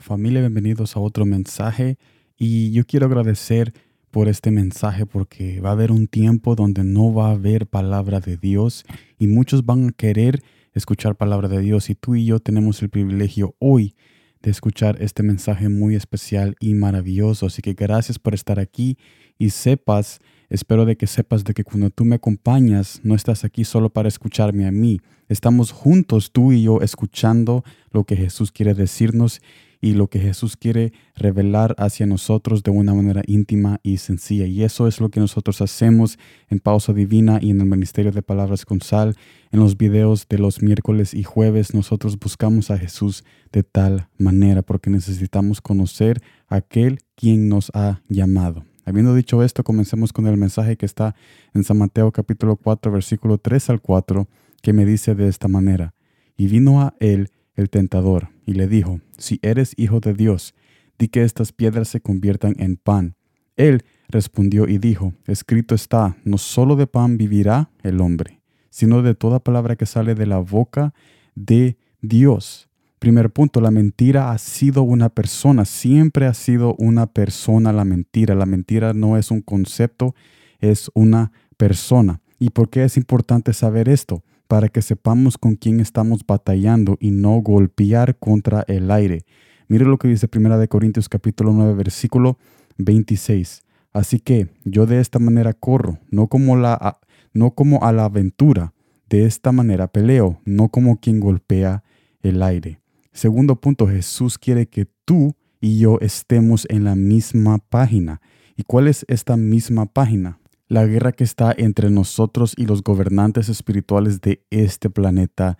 Familia, bienvenidos a otro mensaje y yo quiero agradecer por este mensaje porque va a haber un tiempo donde no va a haber palabra de Dios y muchos van a querer escuchar palabra de Dios y tú y yo tenemos el privilegio hoy de escuchar este mensaje muy especial y maravilloso. Así que gracias por estar aquí y sepas, espero de que sepas de que cuando tú me acompañas no estás aquí solo para escucharme a mí. Estamos juntos tú y yo escuchando lo que Jesús quiere decirnos y lo que Jesús quiere revelar hacia nosotros de una manera íntima y sencilla. Y eso es lo que nosotros hacemos en Pausa Divina y en el Ministerio de Palabras con Sal. En los videos de los miércoles y jueves nosotros buscamos a Jesús de tal manera porque necesitamos conocer a aquel quien nos ha llamado. Habiendo dicho esto, comencemos con el mensaje que está en San Mateo capítulo 4, versículo 3 al 4, que me dice de esta manera, y vino a él el tentador, y le dijo, Si eres hijo de Dios, di que estas piedras se conviertan en pan. Él respondió y dijo, Escrito está, no solo de pan vivirá el hombre, sino de toda palabra que sale de la boca de Dios. Primer punto, la mentira ha sido una persona, siempre ha sido una persona la mentira. La mentira no es un concepto, es una persona. ¿Y por qué es importante saber esto? Para que sepamos con quién estamos batallando y no golpear contra el aire. Mire lo que dice Primera de Corintios capítulo 9 versículo 26. Así que yo de esta manera corro, no como, la, no como a la aventura, de esta manera peleo, no como quien golpea el aire. Segundo punto, Jesús quiere que tú y yo estemos en la misma página. ¿Y cuál es esta misma página? La guerra que está entre nosotros y los gobernantes espirituales de este planeta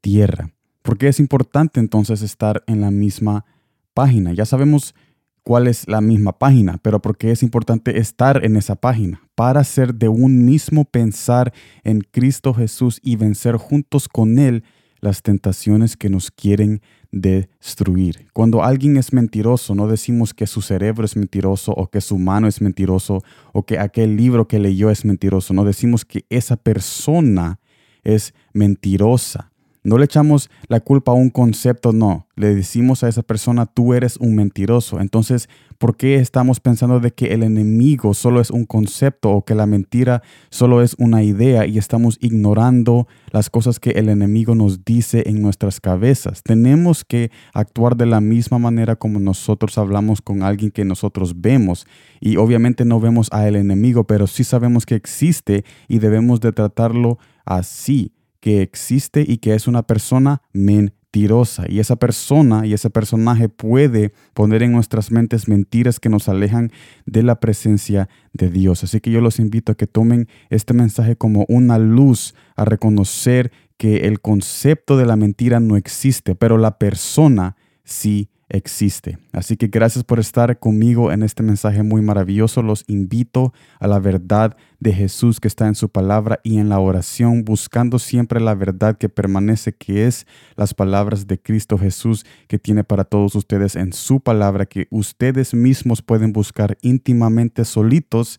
Tierra. ¿Por qué es importante entonces estar en la misma página? Ya sabemos cuál es la misma página, pero ¿por qué es importante estar en esa página? Para ser de un mismo pensar en Cristo Jesús y vencer juntos con Él las tentaciones que nos quieren destruir. Cuando alguien es mentiroso, no decimos que su cerebro es mentiroso o que su mano es mentiroso o que aquel libro que leyó es mentiroso. No decimos que esa persona es mentirosa. No le echamos la culpa a un concepto, no. Le decimos a esa persona, tú eres un mentiroso. Entonces, ¿por qué estamos pensando de que el enemigo solo es un concepto o que la mentira solo es una idea y estamos ignorando las cosas que el enemigo nos dice en nuestras cabezas? Tenemos que actuar de la misma manera como nosotros hablamos con alguien que nosotros vemos. Y obviamente no vemos a el enemigo, pero sí sabemos que existe y debemos de tratarlo así que existe y que es una persona mentirosa. Y esa persona y ese personaje puede poner en nuestras mentes mentiras que nos alejan de la presencia de Dios. Así que yo los invito a que tomen este mensaje como una luz a reconocer que el concepto de la mentira no existe, pero la persona sí existe. Así que gracias por estar conmigo en este mensaje muy maravilloso. Los invito a la verdad de Jesús que está en su palabra y en la oración, buscando siempre la verdad que permanece, que es las palabras de Cristo Jesús que tiene para todos ustedes en su palabra, que ustedes mismos pueden buscar íntimamente solitos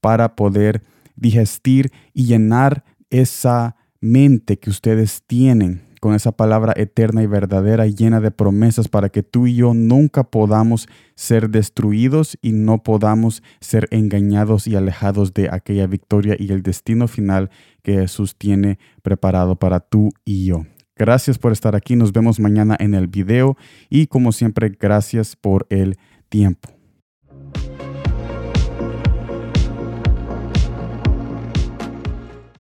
para poder digestir y llenar esa mente que ustedes tienen con esa palabra eterna y verdadera llena de promesas para que tú y yo nunca podamos ser destruidos y no podamos ser engañados y alejados de aquella victoria y el destino final que Jesús tiene preparado para tú y yo. Gracias por estar aquí, nos vemos mañana en el video y como siempre gracias por el tiempo.